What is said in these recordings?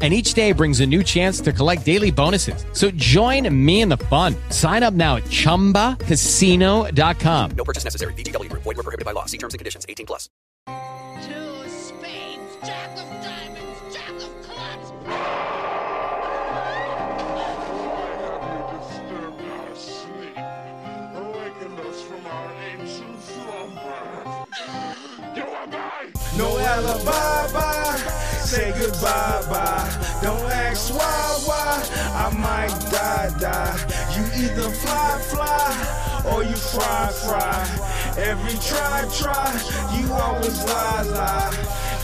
and each day brings a new chance to collect daily bonuses. So join me in the fun. Sign up now at ChumbaCasino.com. No purchase necessary. VGW. Void were prohibited by law. See terms and conditions. 18 plus. Two spades, jack of diamonds, jack of clubs. Why have you disturbed our sleep? Awakened us from our ancient slumber. You are mine. No alibi, bye. Say goodbye, bye. Don't ask why, why. I might die, die. You either fly, fly, or you fry, fry. Every try, try. You always lie, lie.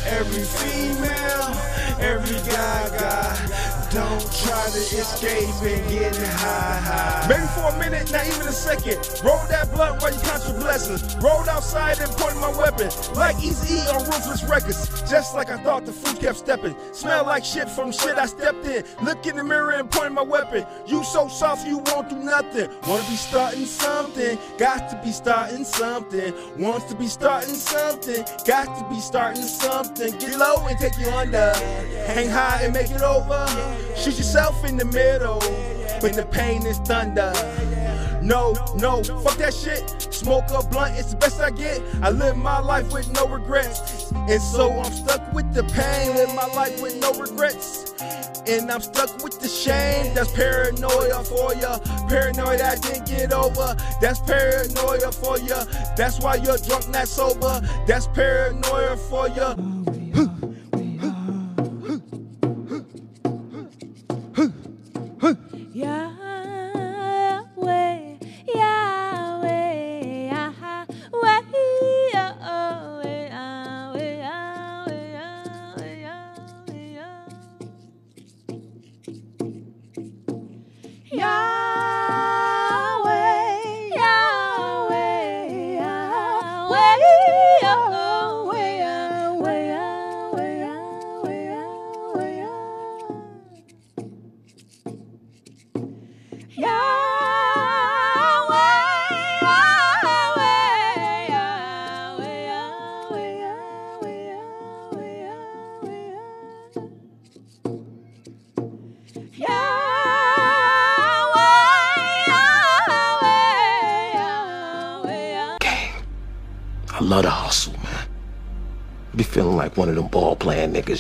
Every female, every guy, guy. Don't try to escape and get high, high. Maybe for a minute, not even a second. Roll that blunt while you count your blessings. Rolled outside and pointed my weapon. Like Eazy on Ruthless Records. Just like I thought the food kept stepping. Smell like shit from shit I stepped in. Look in the mirror and point my weapon. You so soft you won't do nothing. Wanna be starting something. Got to be starting something. Wants to be starting something. Got to be starting something. Get low and take you under. Hang high and make it over. Shoot yourself in the middle when the pain is thunder. No, no, fuck that shit. Smoke a blunt, it's the best I get. I live my life with no regrets. And so I'm stuck with the pain. Live my life with no regrets. And I'm stuck with the shame. That's paranoia for ya. Paranoia I didn't get over. That's paranoia for ya. That's why you're drunk, not sober. That's paranoia for ya.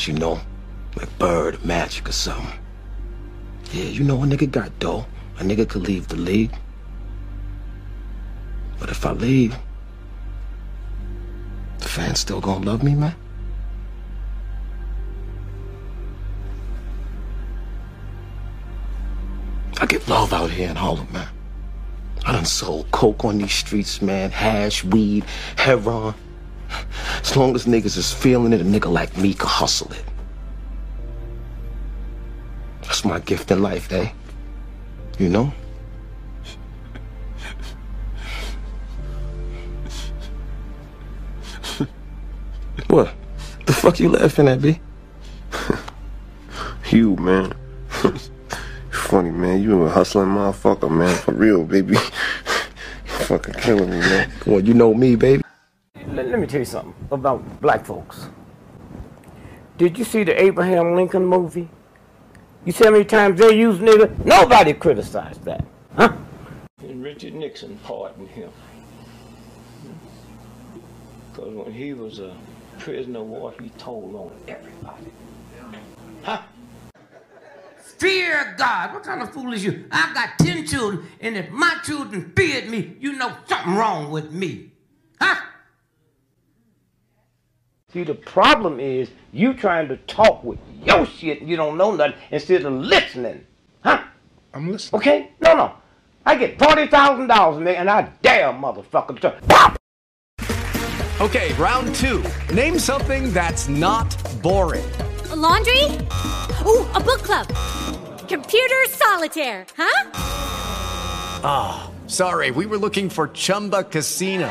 You know? Like Bird, Magic, or something. Yeah, you know, a nigga got dough. A nigga could leave the league. But if I leave, the fans still gonna love me, man? I get love out here in Harlem, man. I done sold coke on these streets, man. Hash, weed, heroin. As long as niggas is feeling it, a nigga like me can hustle it. That's my gift in life, eh? You know? what? The fuck you laughing at, B? You, man. Funny, man. You a hustling motherfucker, man. For real, baby. you fucking killing me, man. Well, you know me, baby. Let, let me tell you something about black folks. Did you see the Abraham Lincoln movie? You see how many times they use nigger? Nobody criticized that. Huh? And Richard Nixon pardoned him. Because when he was a prisoner of war, he told on everybody. Huh? Fear God. What kind of fool is you? I've got ten children, and if my children feared me, you know something wrong with me. Huh? See, the problem is you trying to talk with your shit and you don't know nothing instead of listening. Huh? I'm listening. Okay? No, no. I get $40,000, nigga, and I dare motherfucker to. Pop! Okay, round two. Name something that's not boring. A laundry? Ooh, a book club. Computer solitaire, huh? Ah, sorry, we were looking for Chumba Casino.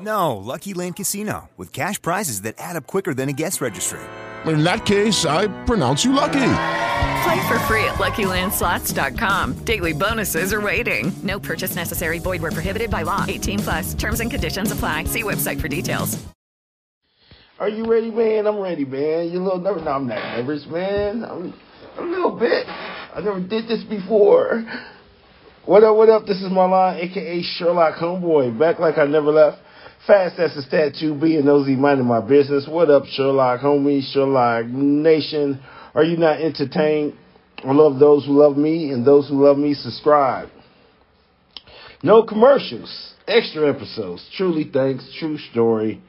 No, Lucky Land Casino, with cash prizes that add up quicker than a guest registry. In that case, I pronounce you lucky. Play for free at LuckyLandSlots.com. Daily bonuses are waiting. No purchase necessary. Void where prohibited by law. 18 plus. Terms and conditions apply. See website for details. Are you ready, man? I'm ready, man. You a little nervous? No, I'm not nervous, man. I'm a little bit. I never did this before. What up, what up? This is Marlawn, aka Sherlock Homeboy, back like I never left. Fast as a stat 2B and nosy minding my business. What up, Sherlock homie, Sherlock Nation? Are you not entertained? I love those who love me, and those who love me subscribe. No commercials, extra episodes. Truly thanks, true story.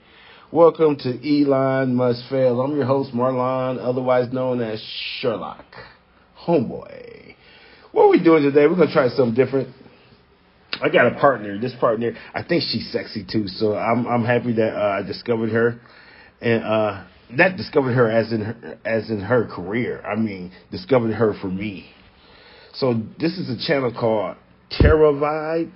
Welcome to Elon Musk Fail. I'm your host, Marlawn, otherwise known as Sherlock. Homeboy. What are we doing today? We're going to try something different. I got a partner. This partner, I think she's sexy too. So I'm I'm happy that uh, I discovered her, and uh, not discovered her as in her, as in her career. I mean, discovered her for me. So this is a channel called Tera Vibe,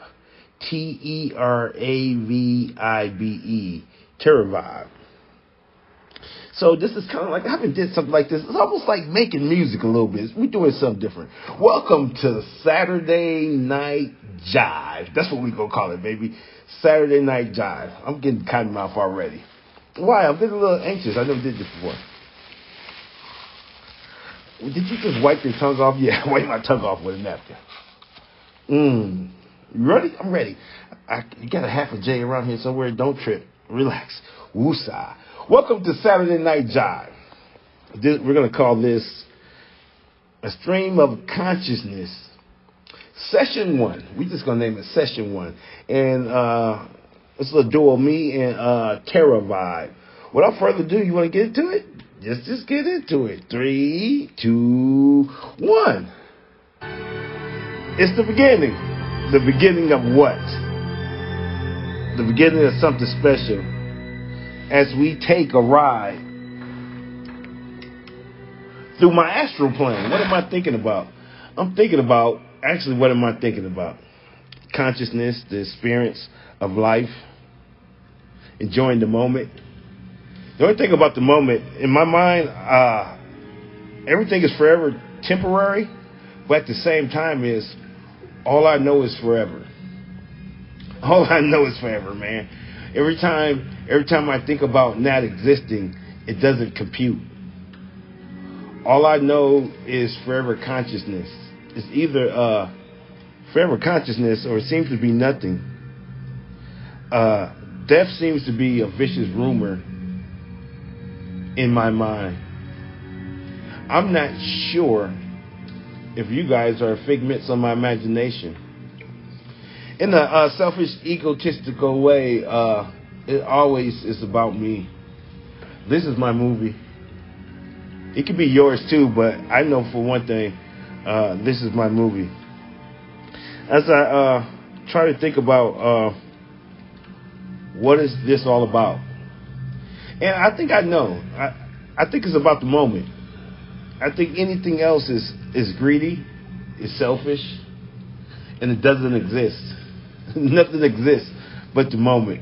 T E R A V I B E, Tera Vibe. So this is kind of like I haven't did something like this. It's almost like making music a little bit. We're doing something different. Welcome to Saturday Night Jive. That's what we gonna call it, baby. Saturday Night Jive. I'm getting cotton mouth already. Why? I'm getting a little anxious. I never did this before. Did you just wipe your tongue off? Yeah, wipe my tongue off with a napkin. Mmm. You ready? I'm ready. I, you got a half a J around here somewhere. Don't trip. Relax. Woosah. Welcome to Saturday Night Jive. We're going to call this a stream of consciousness. Session one. We're just going to name it Session one. And uh, it's a duo, me and uh, Tera Vibe. Without further ado, you want to get into it? Just, just get into it. Three, two, one. It's the beginning. The beginning of what? The beginning of something special as we take a ride through my astral plane. What am I thinking about? I'm thinking about, actually, what am I thinking about? Consciousness, the experience of life, enjoying the moment. The only thing about the moment, in my mind, uh, everything is forever temporary, but at the same time is all I know is forever. All I know is forever, man. Every time, every time I think about not existing, it doesn't compute. All I know is forever consciousness. It's either uh, forever consciousness or it seems to be nothing. Uh, death seems to be a vicious rumor in my mind. I'm not sure if you guys are figments of my imagination in a uh, selfish, egotistical way, uh, it always is about me. This is my movie. It could be yours too, but I know for one thing, uh, this is my movie. As I uh, try to think about uh, what is this all about, and I think I know. I, I think it's about the moment. I think anything else is is greedy, is selfish, and it doesn't exist. Nothing exists but the moment.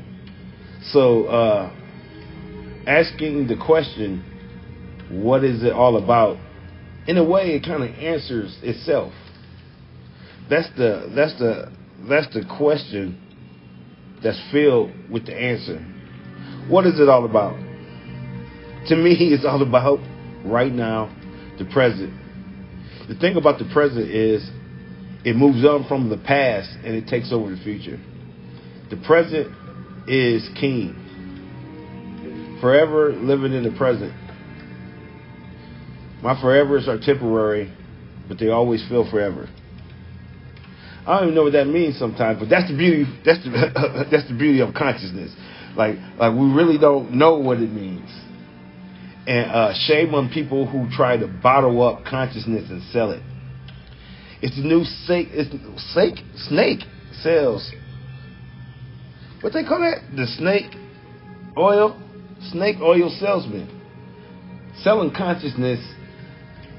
So, uh, asking the question, what is it all about? In a way, it kind of answers itself. That's the that's the that's the question that's filled with the answer. What is it all about? to me, it's all about right now, the present. The thing about the present is it moves on from the past and it takes over the future. The present is king. Forever living in the present. My forevers are temporary, but they always feel forever. I don't even know what that means sometimes, but that's the beauty. That's the that's the beauty of consciousness. Like like we really don't know what it means. And uh, shame on people who try to bottle up consciousness and sell it. It's the new snake. It's snake snake sales. What they call that? The snake oil, snake oil salesman, selling consciousness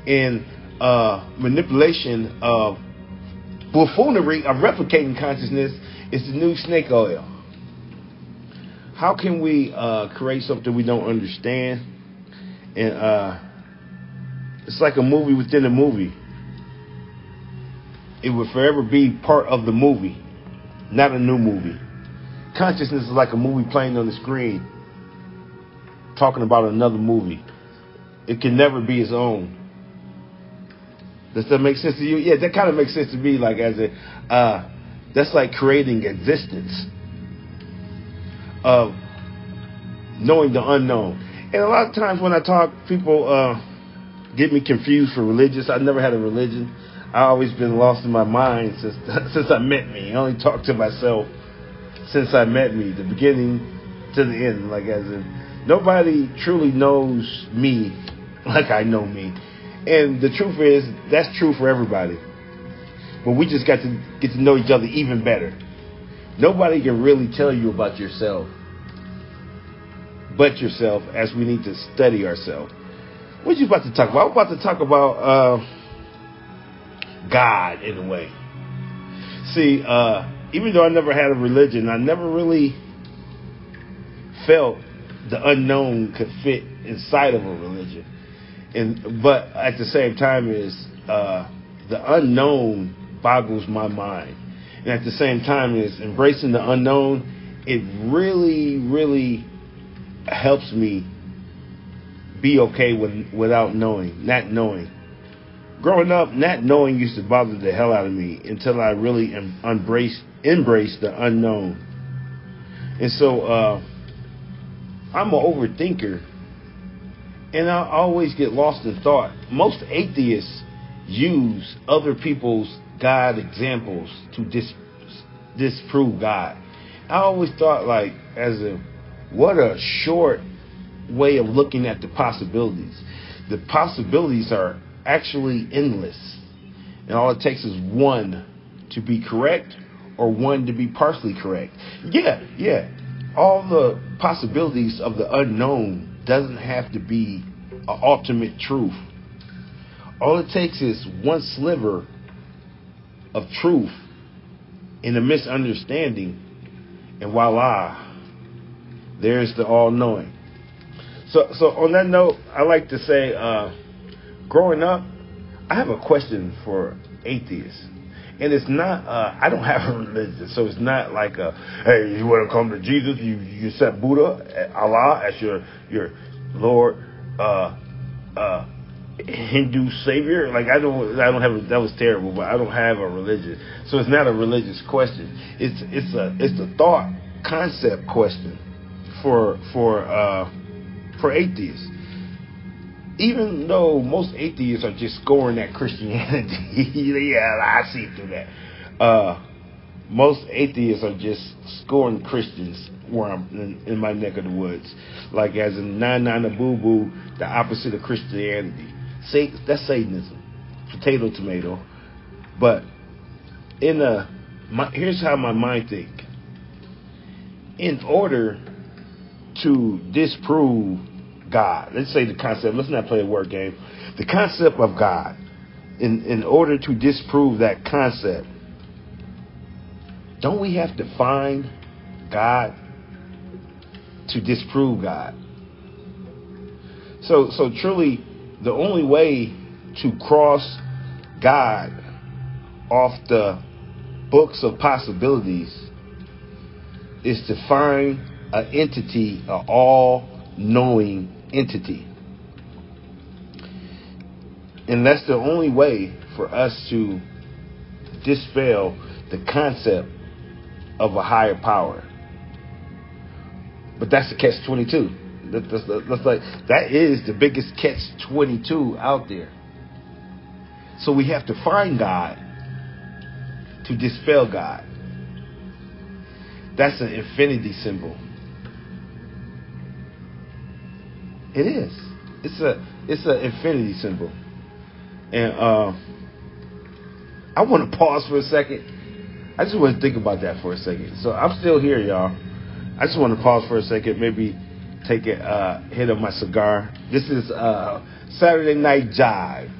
in uh, manipulation of buffoonery of replicating consciousness is the new snake oil. How can we uh, create something we don't understand? And uh, it's like a movie within a movie. It would forever be part of the movie, not a new movie. Consciousness is like a movie playing on the screen, talking about another movie. It can never be its own. Does that make sense to you? Yeah, that kind of makes sense to me. Like as a, uh, that's like creating existence of knowing the unknown. And a lot of times when I talk, people uh, get me confused for religious. I never had a religion. I always been lost in my mind since since I met me. I only talk to myself since I met me, the beginning to the end. Like as in, nobody truly knows me like I know me. And the truth is, that's true for everybody. But we just got to get to know each other even better. Nobody can really tell you about yourself but yourself as we need to study ourselves. What you about to talk about? I'm about to talk about uh, God in a way. See, uh, even though I never had a religion, I never really felt the unknown could fit inside of a religion. And but at the same time is uh, the unknown boggles my mind. And at the same time is embracing the unknown, it really, really helps me be okay with, without knowing, not knowing. Growing up, not knowing used to bother the hell out of me until I really em- embraced, embraced the unknown. And so uh, I'm an overthinker, and I always get lost in thought. Most atheists use other people's God examples to dis- disprove God. I always thought, like, as a what a short way of looking at the possibilities. The possibilities are actually endless. And all it takes is one to be correct or one to be partially correct. Yeah, yeah. All the possibilities of the unknown doesn't have to be an ultimate truth. All it takes is one sliver of truth in a misunderstanding, and voila, there's the all knowing. So, so on that note, I like to say, uh, growing up, I have a question for atheists. And it's not, uh, I don't have a religion, so it's not like, a, hey, you want to come to Jesus, you, you set Buddha, Allah as your, your Lord, uh, uh, Hindu savior. Like I don't, I don't have. A, that was terrible, but I don't have a religion, so it's not a religious question. It's it's a it's a thought concept question for for uh, for atheists. Even though most atheists are just scoring at Christianity, yeah, I see through that. Uh, most atheists are just scoring Christians where I'm in, in my neck of the woods, like as in nine nine boo boo, the opposite of Christianity. Say that's Satanism, potato tomato. But in a, my, here's how my mind think. In order to disprove God. Let's say the concept, let's not play a word game. The concept of God, in, in order to disprove that concept, don't we have to find God to disprove God? So, so truly, the only way to cross God off the books of possibilities is to find an entity, an all knowing entity. And that's the only way for us to dispel the concept of a higher power. But that's the catch 22. That, that's, that's like, that is the biggest catch 22 out there. So we have to find God to dispel God. That's an infinity symbol. It is. It's a it's an infinity symbol. And uh, I want to pause for a second. I just want to think about that for a second. So I'm still here, y'all. I just want to pause for a second, maybe take a uh, hit of my cigar. This is uh, Saturday Night Jive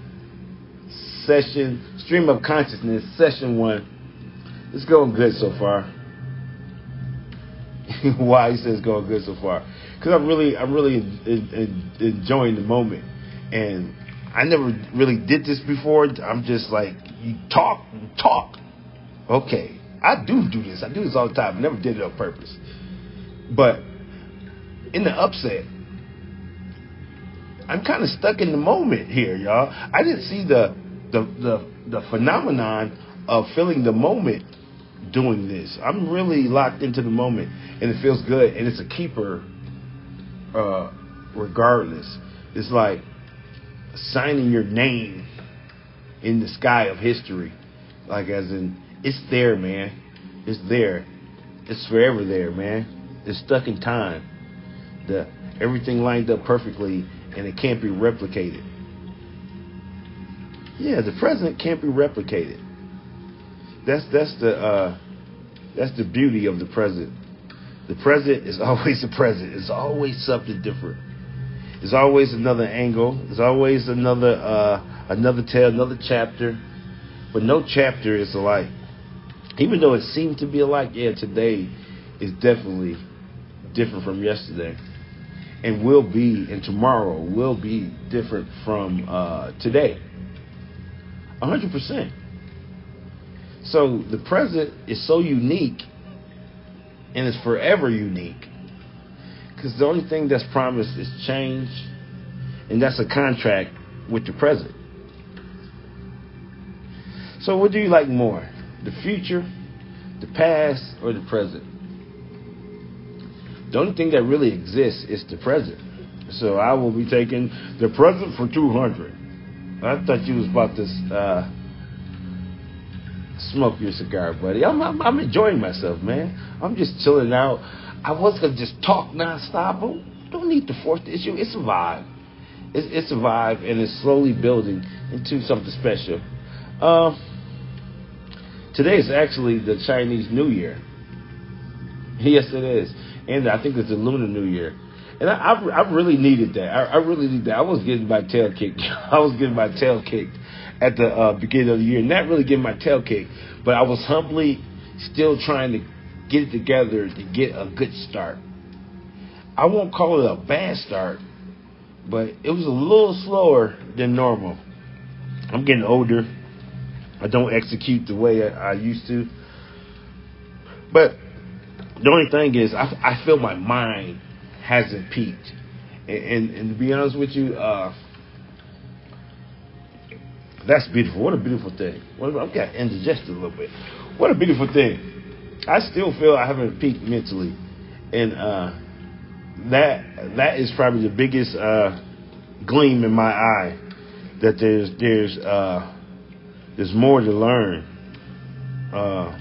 session, stream of consciousness, session one. It's going good so far. Why he says going good so far? Because I'm really, I'm really in, in, enjoying the moment, and I never really did this before. I'm just like, you talk, talk. Okay, I do do this. I do this all the time. I never did it on purpose. But in the upset, I'm kind of stuck in the moment here, y'all. I didn't see the the the the phenomenon of feeling the moment doing this. I'm really locked into the moment, and it feels good, and it's a keeper. Uh, regardless, it's like signing your name in the sky of history, like as in it's there, man. It's there. It's forever there, man. It's stuck in time. The everything lined up perfectly, and it can't be replicated. Yeah, the present can't be replicated. That's that's the uh, that's the beauty of the present. The present is always the present. It's always something different. It's always another angle. It's always another uh, another tale, another chapter. But no chapter is alike. Even though it seemed to be alike, yeah, today is definitely different from yesterday, and will be, and tomorrow will be different from uh, today. 100%. So the present is so unique and it's forever unique. Because the only thing that's promised is change, and that's a contract with the present. So, what do you like more? The future, the past, or the present? The only thing that really exists is the present. So, I will be taking the present for 200. I thought you was about to uh, smoke your cigar, buddy. I'm, I'm, I'm enjoying myself, man. I'm just chilling out. I was gonna just talk nonstop. But don't need to force the issue. It's a vibe. It's, it's a vibe, and it's slowly building into something special. Um, today is actually the Chinese New Year. Yes, it is, and I think it's the Lunar New Year. And I, I, I really needed that. I, I really needed that. I was getting my tail kicked. I was getting my tail kicked at the uh, beginning of the year. Not really getting my tail kicked, but I was humbly still trying to get it together to get a good start. I won't call it a bad start, but it was a little slower than normal. I'm getting older. I don't execute the way I, used to. But the only thing is, I, I feel my mind hasn't peaked. And, and, and to be honest with you, uh, that's beautiful. What a beautiful thing. What, I've got indigested a little bit. What a beautiful thing. I still feel I haven't peaked mentally, and uh, that that is probably the biggest uh, gleam in my eye. That there's there's uh, there's more to learn. Uh,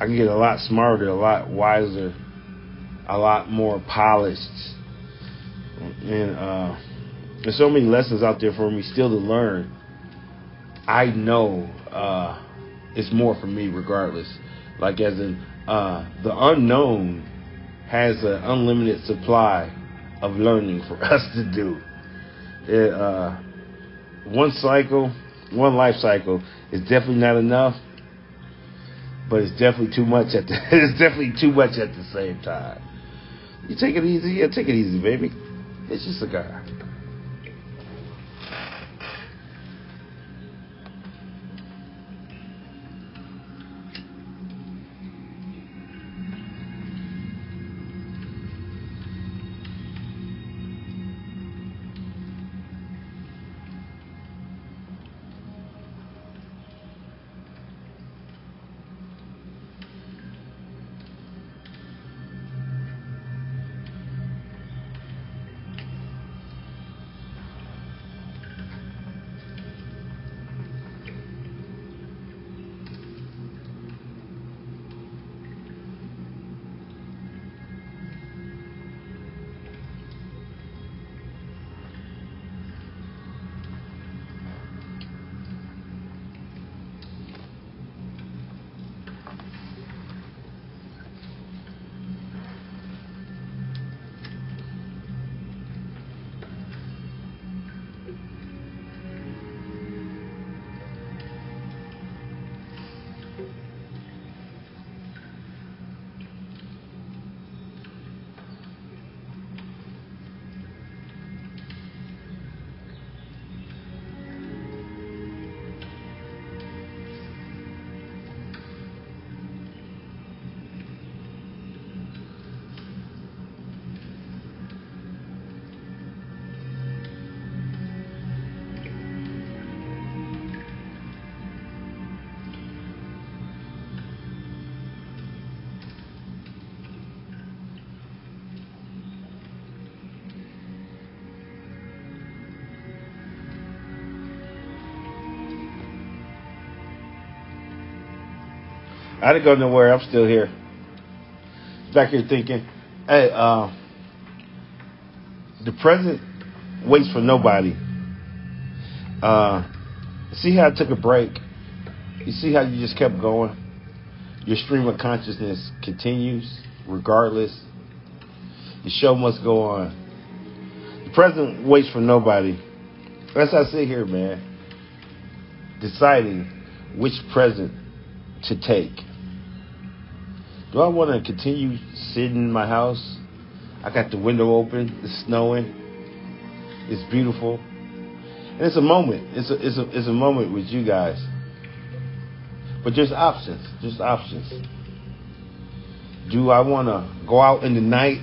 I can get a lot smarter, a lot wiser, a lot more polished, and uh, there's so many lessons out there for me still to learn. I know uh, it's more for me regardless. Like as in uh, the unknown has an unlimited supply of learning for us to do. It, uh, one cycle, one life cycle is definitely not enough, but it's definitely too much at the it's definitely too much at the same time. You take it easy, yeah, take it easy, baby. It's just a cigar. I didn't go nowhere. I'm still here. Back here thinking, hey, uh, the president waits for nobody. Uh, see how I took a break? You see how you just kept going? Your stream of consciousness continues regardless. The show must go on. The president waits for nobody. As I sit here, man, deciding which present to take. Do I want to continue sitting in my house? I got the window open. It's snowing. It's beautiful. And it's a moment. It's a, it's a, it's a moment with you guys. But there's options. There's options. Do I want to go out in the night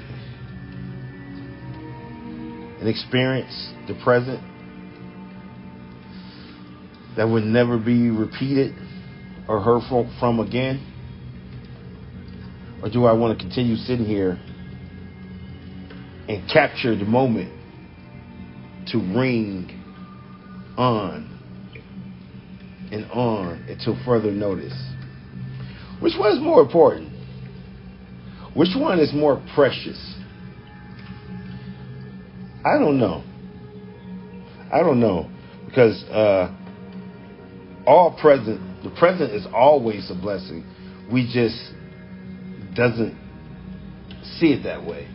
and experience the present that would never be repeated or heard from, from again? Or do I want to continue sitting here and capture the moment to ring on and on until further notice? Which one is more important? Which one is more precious? I don't know. I don't know because uh, all present, the present is always a blessing. We just doesn't see it that way.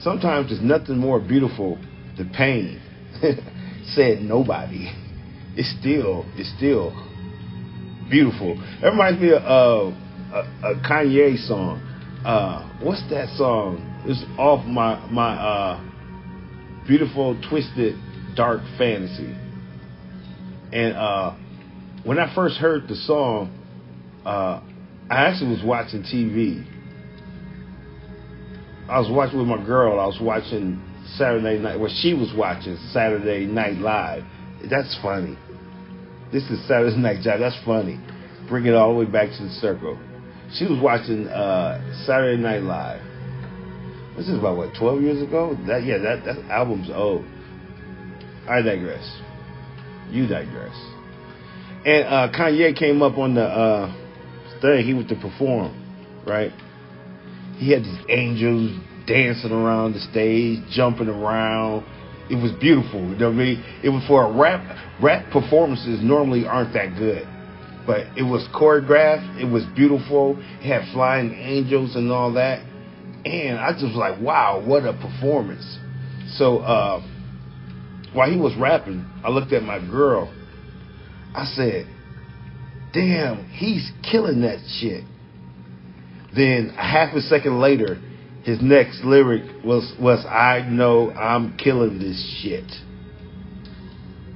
Sometimes there's nothing more beautiful than pain. Said nobody. It's still, it's still beautiful. It reminds me of uh, a, a Kanye song. Uh, what's that song? It's off my my uh, beautiful, twisted, dark fantasy. And uh, when I first heard the song, uh, I actually was watching TV. I was watching with my girl. I was watching Saturday night. Well, she was watching Saturday Night Live. That's funny. This is Saturday Night Live. That's funny. Bring it all the way back to the circle. She was watching uh, Saturday Night Live. This is about what 12 years ago. That yeah, that that album's old. I digress. You digress. And uh, Kanye came up on the uh, thing. He was to perform, right? He had these angels dancing around the stage, jumping around. It was beautiful. You know what I mean? It was for a rap. Rap performances normally aren't that good, but it was choreographed. It was beautiful. It had flying angels and all that. And I just was like, wow, what a performance. So uh, while he was rapping, I looked at my girl. I said, damn, he's killing that shit. Then half a second later, his next lyric was was I know I'm killing this shit.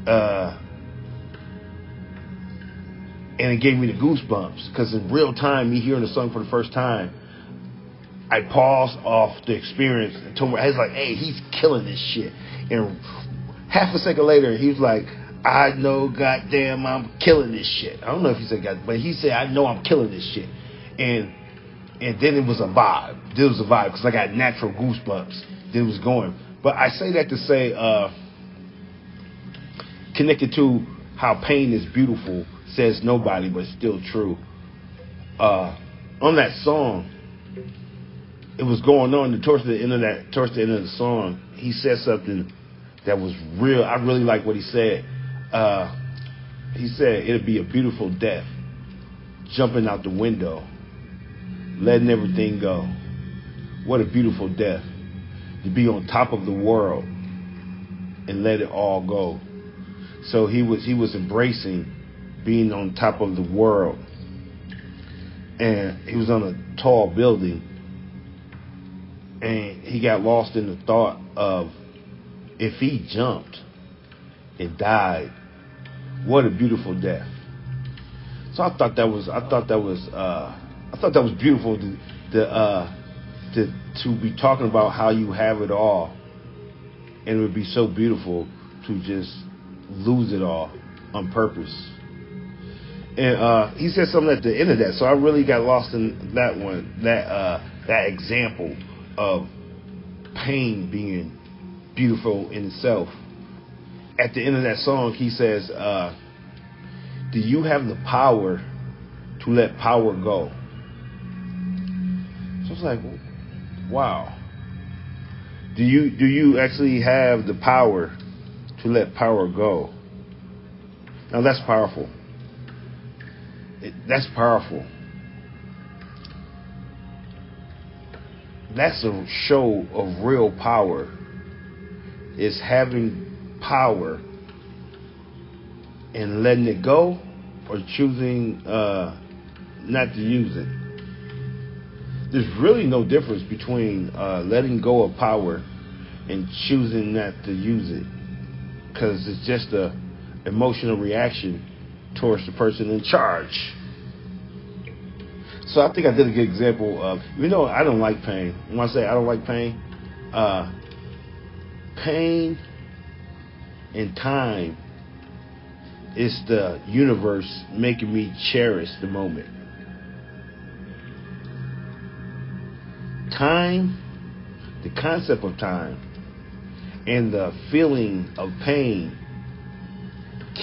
Uh, and it gave me the goosebumps because in real time, me hearing the song for the first time, I paused off the experience and told me I was like, "Hey, he's killing this shit." And half a second later, he was like, "I know, goddamn, I'm killing this shit." I don't know if he said "God," but he said, "I know I'm killing this shit," and and then it was a vibe. It was a vibe because I got natural goosebumps. Then it was going. But I say that to say, uh, connected to how pain is beautiful, says nobody, but still true. Uh, on that song, it was going on towards the end of that, towards the end of the song. He said something that was real. I really like what he said. Uh, he said it'd be a beautiful death, jumping out the window letting everything go. What a beautiful death. To be on top of the world and let it all go. So he was he was embracing being on top of the world. And he was on a tall building and he got lost in the thought of if he jumped and died, what a beautiful death. So I thought that was I thought that was uh I thought that was beautiful to to, uh, to to be talking about how you have it all, and it would be so beautiful to just lose it all on purpose. And uh, he said something at the end of that, so I really got lost in that one, that uh, that example of pain being beautiful in itself. At the end of that song, he says, uh, "Do you have the power to let power go. So it's like, wow. Do you do you actually have the power to let power go? Now that's powerful. It, that's powerful. That's a show of real power. Is having power and letting it go or choosing uh, not to use it. There's really no difference between uh, letting go of power and choosing not to use it because it's just a emotional reaction towards the person in charge. So I think I did a good example of, you know, I don't like pain. When I say I don't like pain, uh, pain and time is the universe making me cherish the moment. Time, the concept of time, and the feeling of pain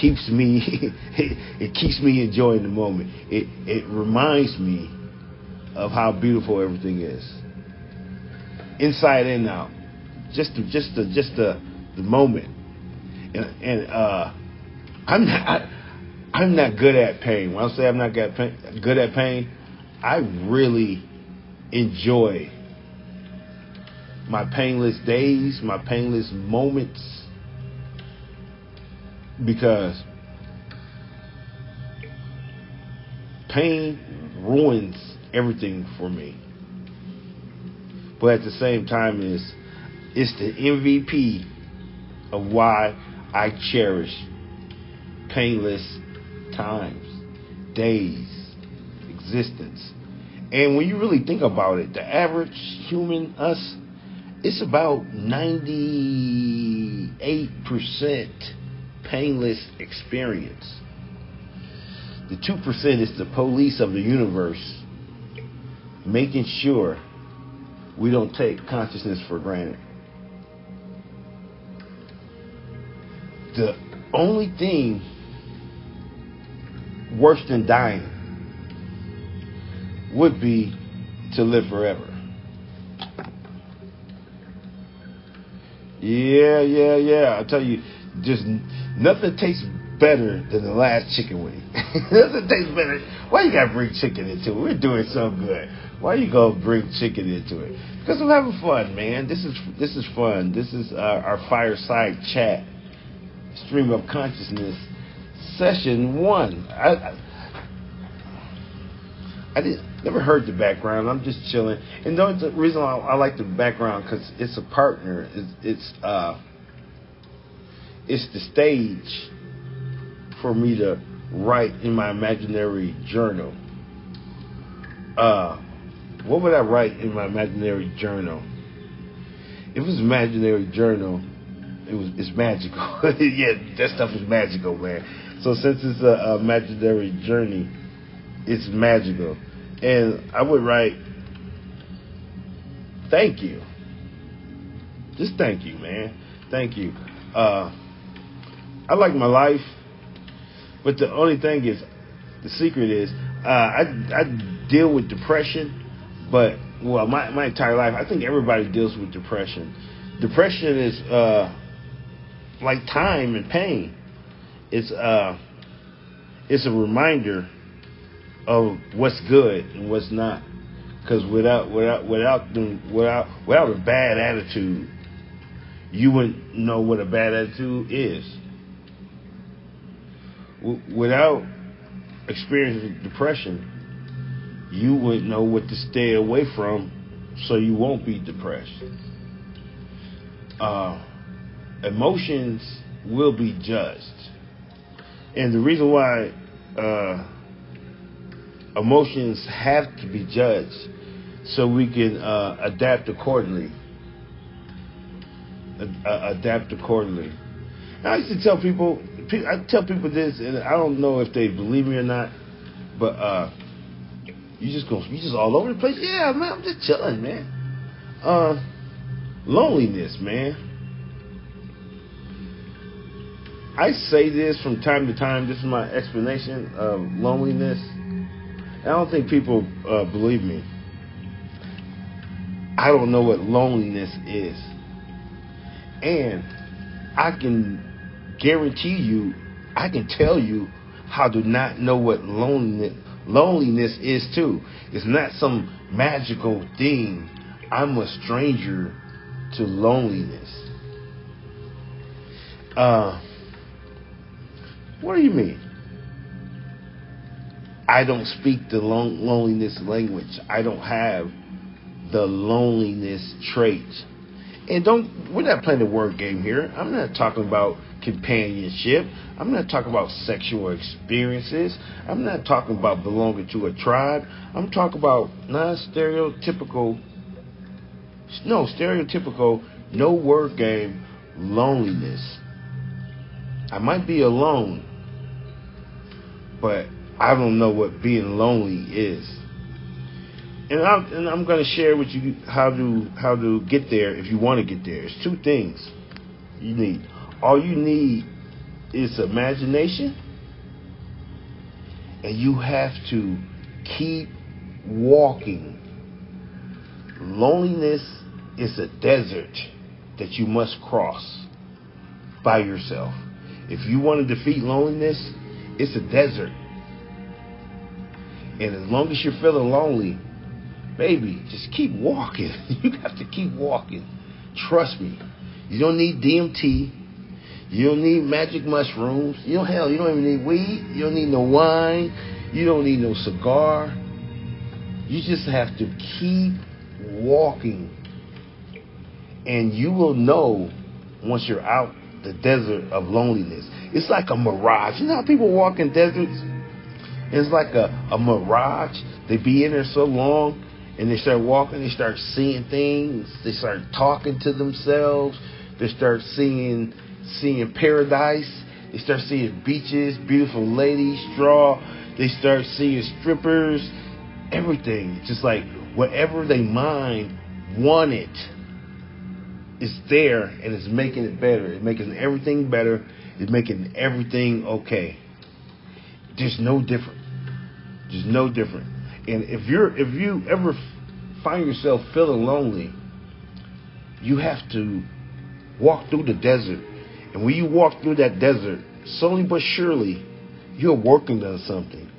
keeps me it, keeps me enjoying the moment. It it reminds me of how beautiful everything is. Inside and out. Just the, just the just the the moment. And and uh I'm not I, I'm not good at pain. When I say I'm not good at pain, good at pain, I really enjoy my painless days, my painless moments because pain ruins everything for me. But at the same time is it's the MVP of why I cherish painless times, days, existence. And when you really think about it, the average human, us, it's about 98% painless experience. The 2% is the police of the universe, making sure we don't take consciousness for granted. The only thing worse than dying would be to live forever. Yeah, yeah, yeah. I tell you, just nothing tastes better than the last chicken wing. nothing tastes better. Why you gotta bring chicken into it? We're doing so good. Why you gonna bring chicken into it? Because I'm having fun, man. This is this is fun. This is uh, our fireside chat, stream of consciousness, session one. I, I, I did never heard the background. I'm just chilling, and the reason I, I like the background because it's a partner. It's it's uh, it's the stage for me to write in my imaginary journal. Uh, what would I write in my imaginary journal? If it was imaginary journal, it was it's magical. yeah, that stuff is magical, man. So since it's a, a imaginary journey, it's magical. And I would write, thank you. Just thank you, man. Thank you. Uh, I like my life, but the only thing is, the secret is, uh, I I deal with depression, but well, my my entire life, I think everybody deals with depression. Depression is uh, like time and pain. It's uh, it's a reminder of what's good and what's not. Because without without without the, without without a bad attitude, you wouldn't know what a bad attitude is without experiencing depression, you wouldn't know what to stay away from so you won't be depressed. Uh, emotions will be judged. And the reason why uh, emotions have to be judged so we can uh, adapt accordingly. Uh, adapt accordingly. I used to tell people I tell people this, and I don't know if they believe me or not, but uh, you just go, you just all over the place. Yeah, man, I'm just chilling, man. Uh, loneliness, man. I say this from time to time. This is my explanation of loneliness. I don't think people uh, believe me. I don't know what loneliness is. And I can guarantee you, I can tell you how to not know what loneliness loneliness is too. It's not some magical thing. I'm a stranger to loneliness. Uh, what do you mean? I don't speak the lon- loneliness language. I don't have the loneliness trait. And don't we're not playing the word game here. I'm not talking about companionship. I'm not talking about sexual experiences. I'm not talking about belonging to a tribe. I'm talking about non-stereotypical no stereotypical no word game loneliness. I might be alone, but I don't know what being lonely is. And I'm, and I'm going to share with you how to how to get there if you want to get there. It's two things you need. All you need is imagination, and you have to keep walking. Loneliness is a desert that you must cross by yourself. If you want to defeat loneliness, it's a desert. And as long as you're feeling lonely, baby, just keep walking. you have to keep walking. Trust me. You don't need DMT. You don't need magic mushrooms. You don't hell, you don't even need weed. You don't need no wine. You don't need no cigar. You just have to keep walking. And you will know once you're out the desert of loneliness. It's like a mirage. You know how people walk in deserts? It's like a, a mirage. They be in there so long and they start walking, they start seeing things, they start talking to themselves, they start seeing seeing paradise, they start seeing beaches, beautiful ladies, straw, they start seeing strippers, everything. Just like whatever they mind wanted is there and it's making it better. It's making everything better. It's making everything okay. There's no different. There's no different. And if you're if you ever find yourself feeling lonely, you have to walk through the desert. And when you walk through that desert, slowly but surely, you're working on something.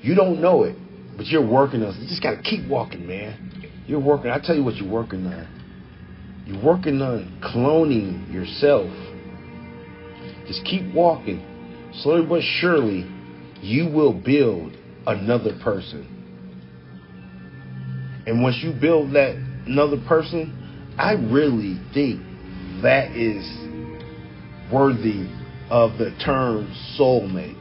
You don't know it, but you're working on. You just gotta keep walking, man. You're working. I tell you what you're working on. You're working on cloning yourself. Just keep walking. Slowly but surely, you will build another person. And once you build that another person, I really think that is worthy of the term soulmate.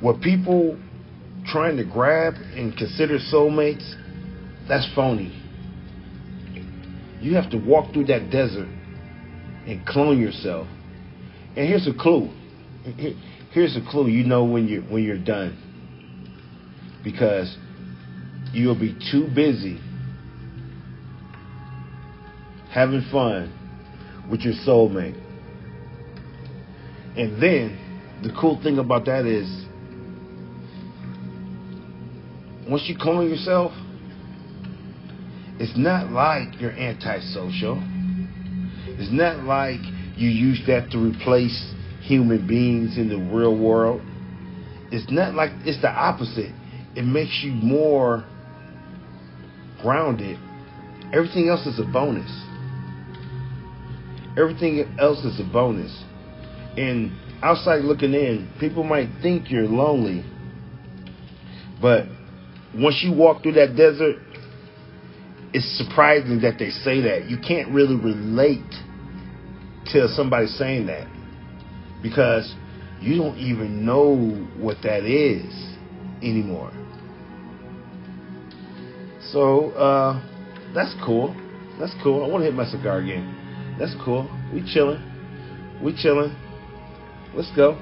What people trying to grab and consider soulmates, that's phony. You have to walk through that desert and clone yourself. And here's a clue. Here's a clue. You know when you're when you're done. Because you'll be too busy having fun with your soulmate. And then the cool thing about that is once you clone yourself, it's not like you're antisocial. It's not like you use that to replace human beings in the real world. It's not like it's the opposite. It makes you more grounded. Everything else is a bonus. Everything else is a bonus. And outside looking in, people might think you're lonely. But once you walk through that desert, it's surprising that they say that. You can't really relate to somebody saying that because you don't even know what that is anymore. So uh, that's cool. That's cool. I want to hit my cigar again. That's cool. We chilling. We chilling. Let's go.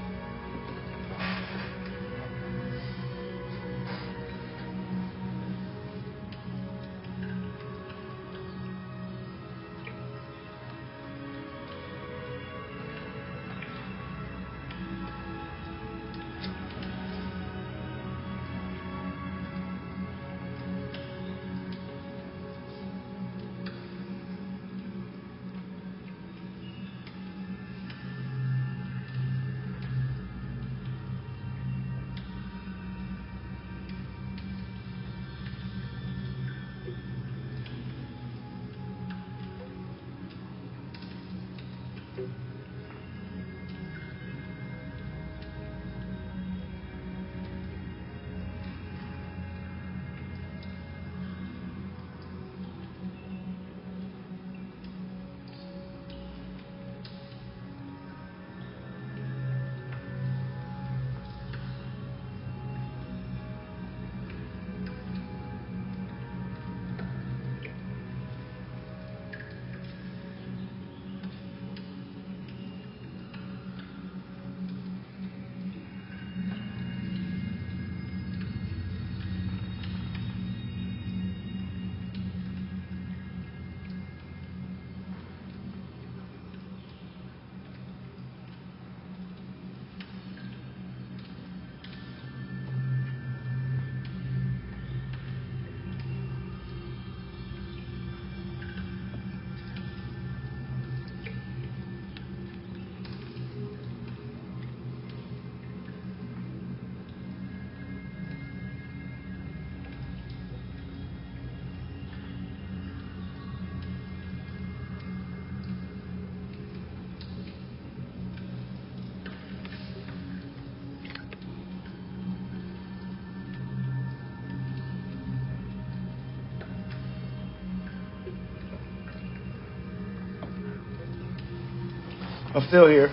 I'm still here,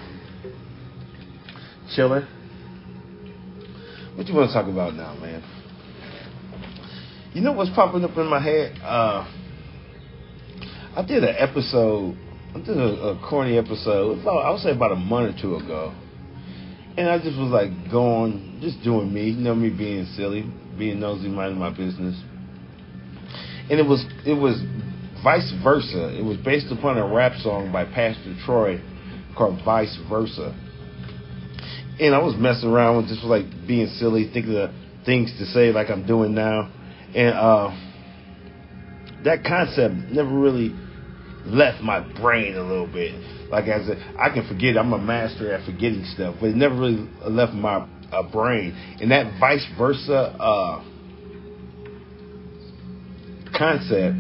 chilling. What you want to talk about now, man? You know what's popping up in my head? Uh, I did an episode. I did a, a corny episode. About, I would say about a month or two ago, and I just was like going, just doing me. You know, me being silly, being nosy, minding my business. And it was it was vice versa. It was based upon a rap song by Pastor Troy called Vice Versa. And I was messing around with just like being silly, thinking of things to say like I'm doing now. And uh, that concept never really left my brain a little bit. Like as a, I can forget, I'm a master at forgetting stuff, but it never really left my uh, brain. And that vice versa uh, concept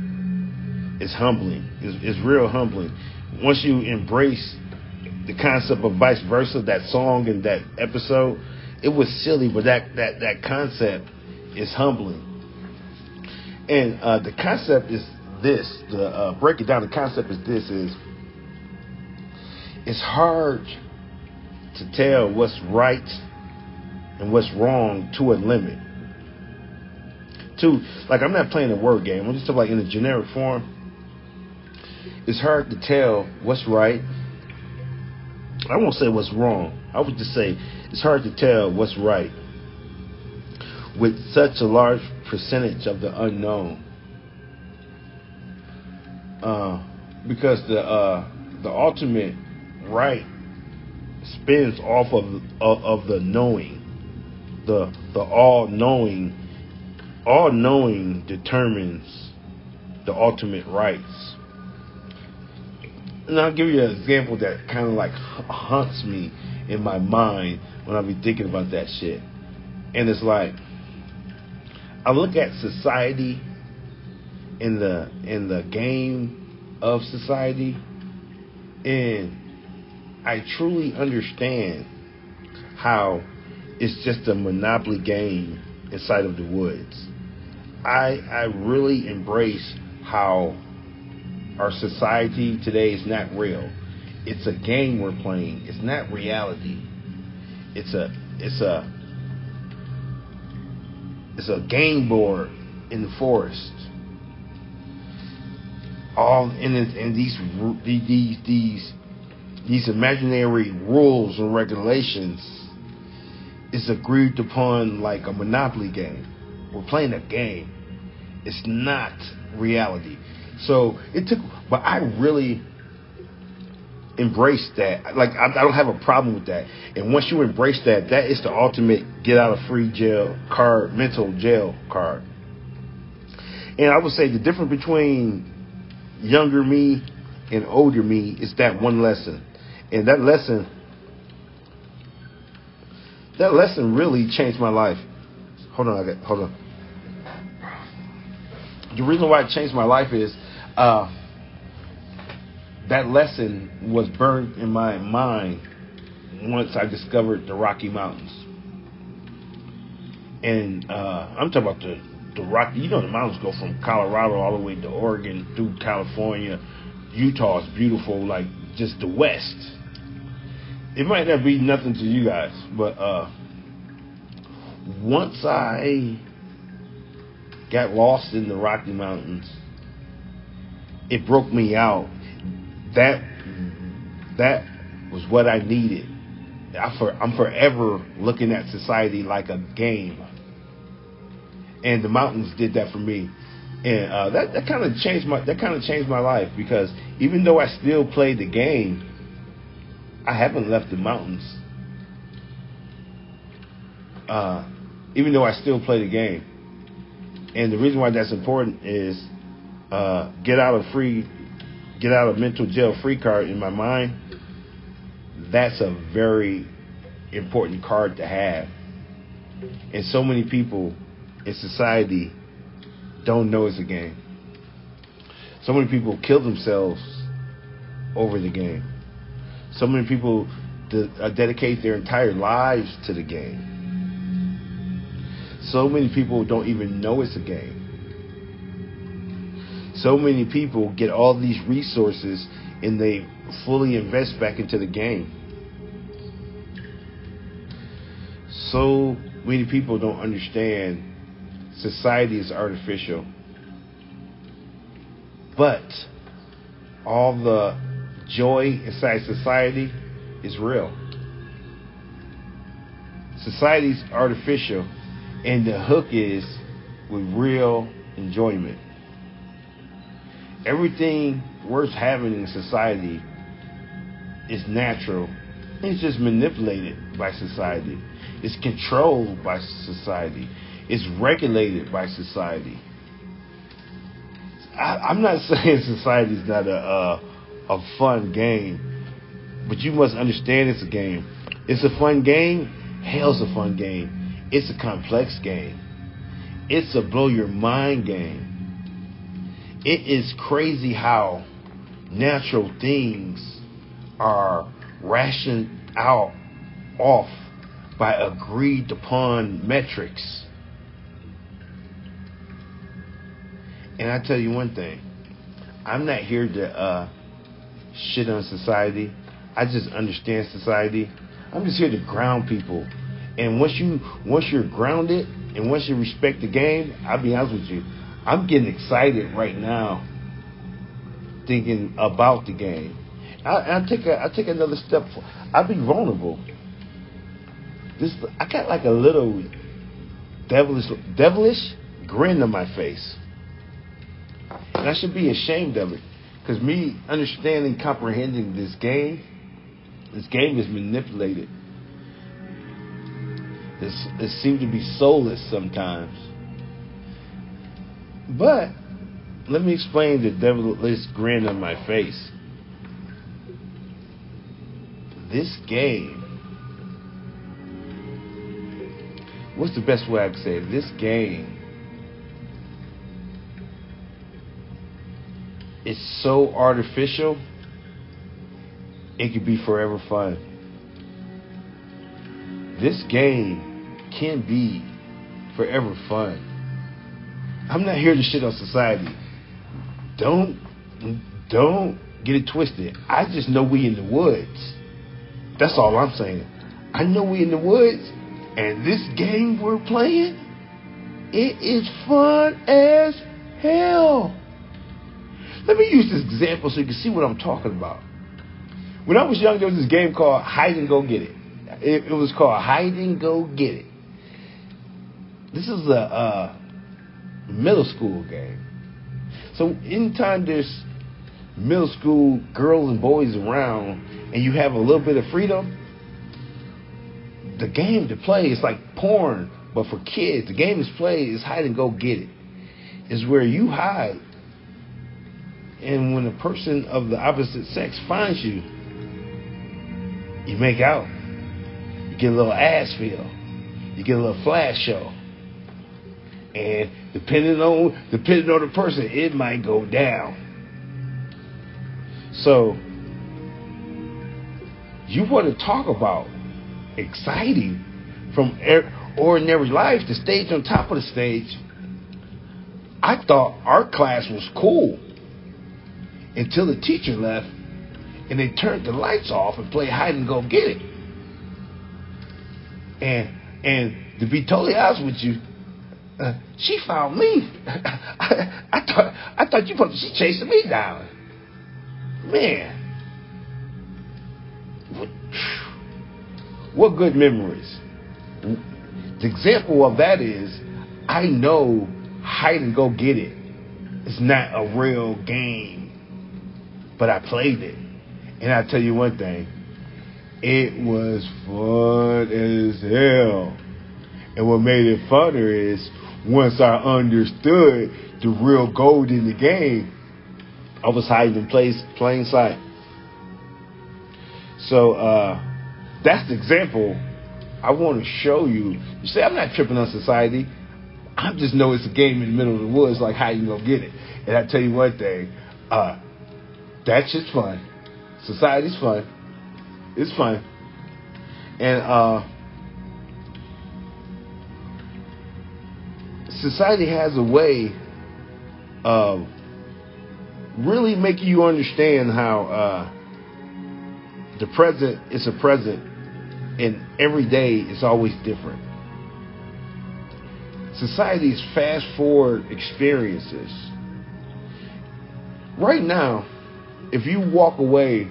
is humbling. It's, it's real humbling. Once you embrace the concept of vice versa, that song and that episode, it was silly, but that that that concept is humbling. And uh, the concept is this. The uh, break it down. The concept is this: is it's hard to tell what's right and what's wrong to a limit. To like, I'm not playing a word game. I'm just talking like in a generic form. It's hard to tell what's right. I won't say what's wrong. I would just say it's hard to tell what's right with such a large percentage of the unknown. Uh, because the uh, the ultimate right spins off of, of of the knowing, the the all knowing, all knowing determines the ultimate rights. And I'll give you an example that kind of like haunts me in my mind when I be thinking about that shit. And it's like I look at society in the in the game of society and I truly understand how it's just a monopoly game inside of the woods. I I really embrace how our society today is not real. It's a game we're playing. It's not reality. It's a it's a it's a game board in the forest. All in in these these these these imaginary rules and regulations is agreed upon like a monopoly game. We're playing a game. It's not reality. So it took, but I really embraced that. Like I, I, don't have a problem with that. And once you embrace that, that is the ultimate get out of free jail card, mental jail card. And I would say the difference between younger me and older me is that one lesson. And that lesson, that lesson really changed my life. Hold on, I got, hold on. The reason why it changed my life is uh, that lesson was burned in my mind once I discovered the Rocky Mountains. And uh, I'm talking about the the Rocky. You know, the mountains go from Colorado all the way to Oregon through California. Utah is beautiful, like just the West. It might not be nothing to you guys, but uh, once I got lost in the Rocky Mountains, it broke me out. That that was what I needed. I for, I'm forever looking at society like a game, and the mountains did that for me, and uh, that that kind of changed my that kind of changed my life because even though I still play the game, I haven't left the mountains. Uh, even though I still play the game, and the reason why that's important is uh, get out of free, get out of mental jail free card in my mind. That's a very important card to have. And so many people in society don't know it's a game. So many people kill themselves over the game. So many people de- uh, dedicate their entire lives to the game. So many people don't even know it's a game. So many people get all these resources and they fully invest back into the game. So many people don't understand society is artificial. But all the joy inside society is real. Society's artificial, and the hook is with real enjoyment. Everything worth having in society is natural. It's just manipulated by society. It's controlled by society. It's regulated by society. I, I'm not saying society is not a, a a fun game, but you must understand it's a game. It's a fun game. Hell's a fun game. It's a complex game. It's a blow your mind game. It is crazy how natural things are rationed out off by agreed upon metrics. And I tell you one thing, I'm not here to uh, shit on society. I just understand society. I'm just here to ground people. And once you once you're grounded and once you respect the game, I'll be honest with you, I'm getting excited right now thinking about the game. I, I take a I take another step. For, I'll be vulnerable. This I got like a little devilish devilish grin on my face, and I should be ashamed of it. Because me understanding, comprehending this game, this game is manipulated. It's, it seems to be soulless sometimes. But let me explain the devilish grin on my face. This game, what's the best way I can say it? This game is so artificial, it could be forever fun. This game can be forever fun. I'm not here to shit on society. Don't don't get it twisted. I just know we in the woods. That's all I'm saying. I know we in the woods, and this game we're playing, it is fun as hell. Let me use this example so you can see what I'm talking about. When I was young, there was this game called Hide and Go Get It. It, it was called Hide and Go Get It. This is a, a middle school game. So anytime there's middle school girls and boys around and you have a little bit of freedom, the game to play is like porn, but for kids. The game is played is hide and go get it. Is where you hide and when a person of the opposite sex finds you, you make out. You get a little ass feel. You get a little flash show. And depending on depending on the person, it might go down. So you want to talk about exciting from er, ordinary life, the stage on top of the stage. I thought our class was cool until the teacher left and they turned the lights off and played hide and go get it. And and to be totally honest with you, uh, she found me. I, I, thought I thought you put she chasing me down. Man, what, what good memories. The example of that is I know hide and go get it. It's not a real game but I played it. And I tell you one thing, it was fun as hell. And what made it funner is once I understood the real gold in the game, I was hiding in place, plain sight. So uh, that's the example I want to show you. You say I'm not tripping on society. I just know it's a game in the middle of the woods, like how you gonna get it. And I tell you one thing, uh, that shit's fun. Society's fun. It's fun. And uh society has a way of really making you understand how uh, the present is a present and every day is always different. Society is fast forward experiences. Right now, if you walk away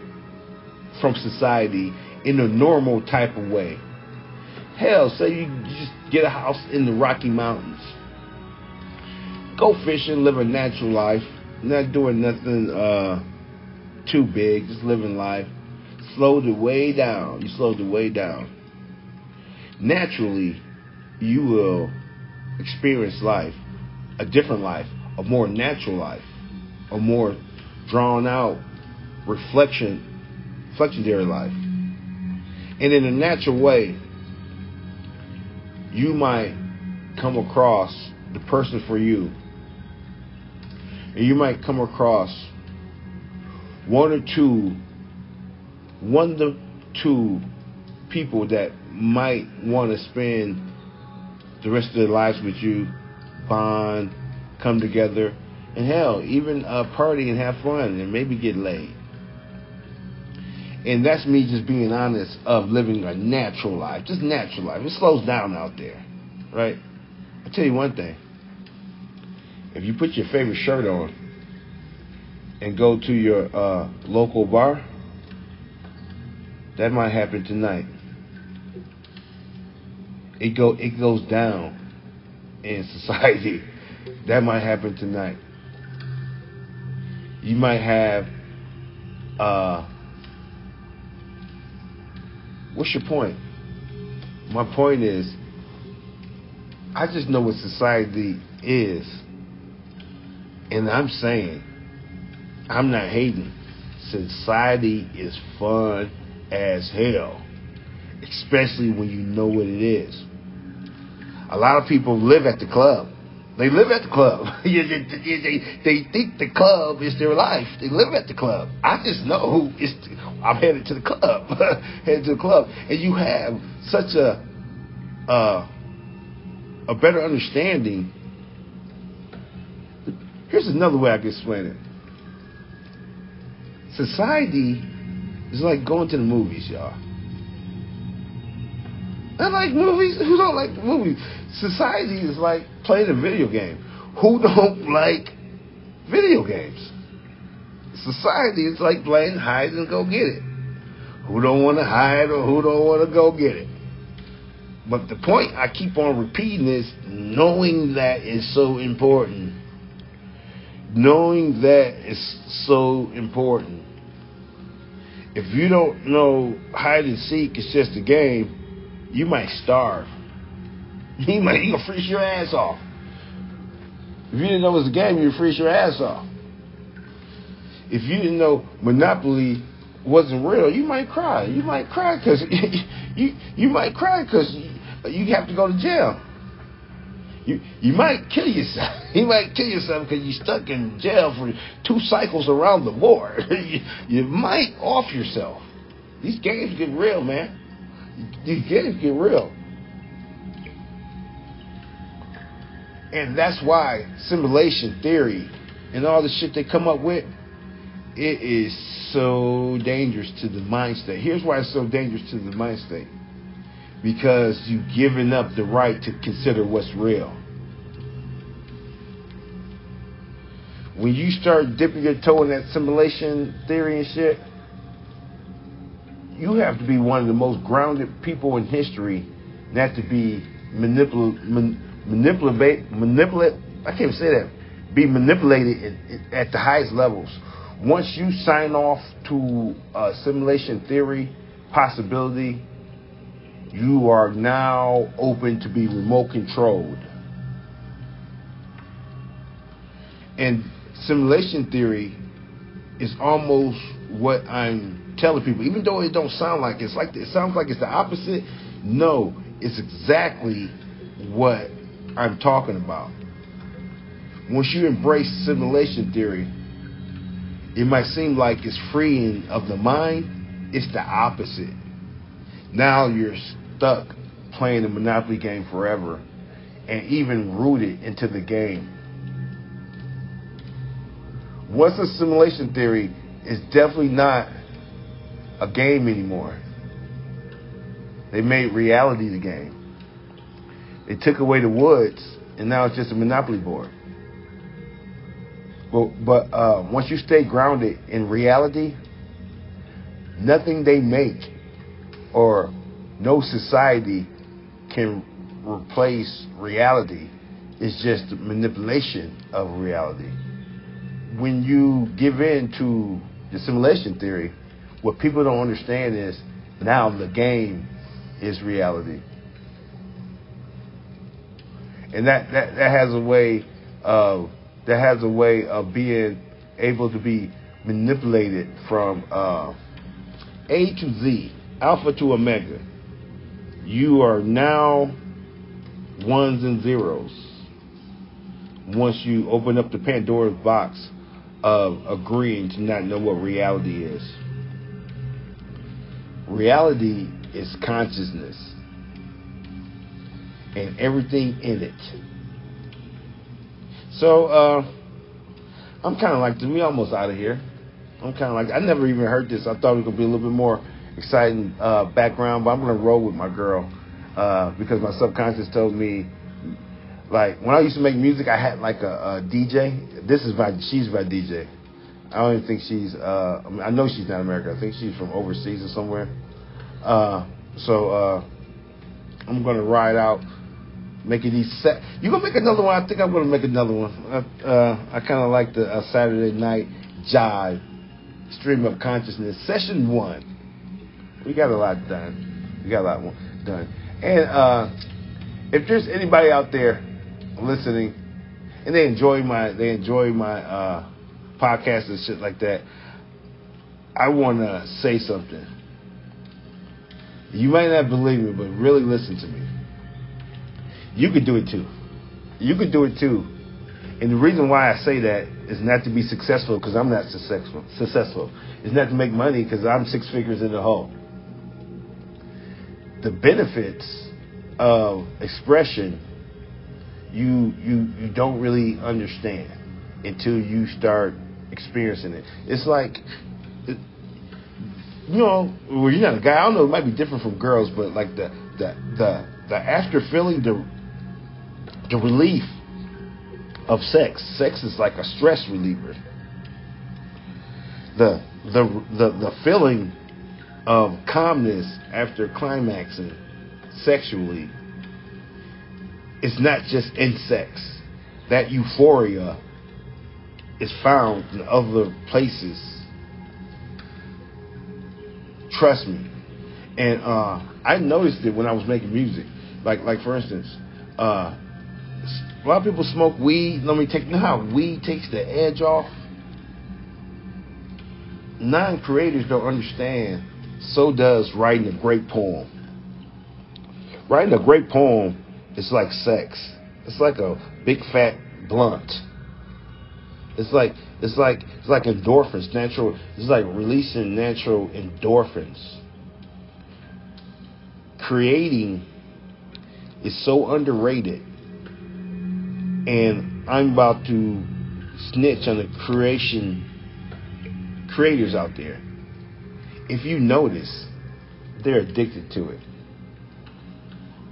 from society in a normal type of way, hell, say you just get a house in the Rocky Mountains, go fishing, live a natural life, not doing nothing uh, too big, just living life. Slow the way down. You slow the way down. Naturally, you will experience life, a different life, a more natural life, a more drawn out reflection, reflectionary life. And in a natural way, you might come across the person for you. And you might come across one or two, one to two people that might want to spend the rest of their lives with you, bond, come together, and hell, even uh, party and have fun and maybe get laid. And that's me just being honest of living a natural life, just natural life. It slows down out there, right? I'll tell you one thing. If you put your favorite shirt on and go to your uh, local bar, that might happen tonight. It go it goes down in society. That might happen tonight. You might have uh what's your point? My point is I just know what society is. And I'm saying I'm not hating. Society is fun as hell. Especially when you know what it is. A lot of people live at the club. They live at the club. they, they, think the club is their life. They live at the club. I just know it's. I'm headed to the club. headed to the club, and you have such a uh, a better understanding. Here's another way I can explain it. Society is like going to the movies, y'all. I like movies. Who don't like movies? Society is like playing a video game. Who don't like video games? Society is like playing hide and go get it. Who don't want to hide or who don't want to go get it? But the point I keep on repeating is knowing that is so important. Knowing that is so important. If you don't know hide and seek is just a game, you might starve. You might you gonna freeze your ass off. If you didn't know it was a game, you'd freeze your ass off. If you didn't know Monopoly wasn't real, you might cry. You might cry because you you might cry because you have to go to jail. You you might kill yourself. You might kill yourself because you're stuck in jail for two cycles around the board. you, you might off yourself. These games get real, man. These games get real. And that's why simulation theory and all the shit they come up with, it is so dangerous to the mind state. Here's why it's so dangerous to the mind state. Because you've given up the right to consider what's real. When you start dipping your toe in that simulation theory and shit, you have to be one of the most grounded people in history not to be manipul- man- manipulate manipulate I can't say that be manipulated in, at the highest levels. Once you sign off to a simulation theory possibility, you are now open to be remote controlled. And simulation theory is almost what I'm telling people, even though it don't sound like it, it's like it sounds like it's the opposite. No, it's exactly what I'm talking about. Once you embrace simulation theory, it might seem like it's freeing of the mind. It's the opposite. Now you're stuck playing the Monopoly game forever and even rooted into the game. Once a simulation theory is definitely not a game anymore. They made reality the game. They took away the woods, and now it's just a monopoly board. But, but uh, once you stay grounded in reality, nothing they make or no society can replace reality. It's just manipulation of reality. When you give in to the simulation theory, what people don't understand is now the game is reality. And that, that, that has a way of that has a way of being able to be manipulated from uh, A to Z, alpha to omega. You are now ones and zeros. Once you open up the Pandora's box of agreeing to not know what reality is. Reality is consciousness and everything in it. So uh, I'm kind of like to me almost out of here. I'm kind of like I never even heard this. I thought it was going to be a little bit more exciting uh, background, but I'm gonna roll with my girl uh, because my subconscious told me like when I used to make music, I had like a, a DJ. This is my she's my DJ. I don't even think she's. Uh, I, mean, I know she's not American. I think she's from overseas or somewhere. Uh, so uh, I'm gonna ride out making these set. You gonna make another one? I think I'm gonna make another one. Uh, uh, I kind of like the uh, Saturday night jive stream of consciousness session one. We got a lot done. We got a lot done. And uh, if there's anybody out there listening and they enjoy my they enjoy my uh, podcast and shit like that, I want to say something. You might not believe me, but really listen to me. You could do it too. You could do it too. And the reason why I say that is not to be successful because I'm not successful. Successful. It's not to make money because I'm six figures in the hole. The benefits of expression you you you don't really understand until you start experiencing it. It's like you know, well, you're not a guy. I don't know. It might be different from girls, but like the the the the after feeling the the relief of sex. Sex is like a stress reliever. The the the the feeling of calmness after climaxing sexually is not just in sex. That euphoria is found in other places. Trust me. And uh, I noticed it when I was making music. Like like for instance, uh, a lot of people smoke weed. Let me take you know how weed takes the edge off. Non-creators don't understand. So does writing a great poem. Writing a great poem is like sex. It's like a big fat blunt. It's like it's like it's like endorphins, natural. It's like releasing natural endorphins. Creating is so underrated and I'm about to snitch on the creation creators out there. If you notice, they're addicted to it.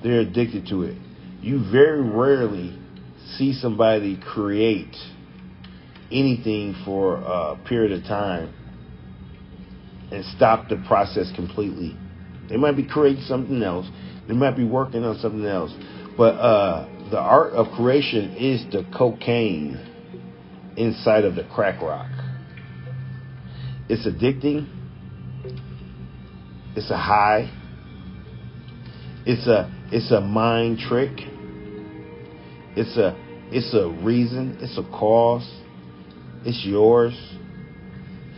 They're addicted to it. You very rarely see somebody create anything for a period of time and stop the process completely. They might be creating something else. They might be working on something else. But uh, the art of creation is the cocaine inside of the crack rock. It's addicting. It's a high. It's a it's a mind trick. It's a it's a reason. It's a cause. It's yours.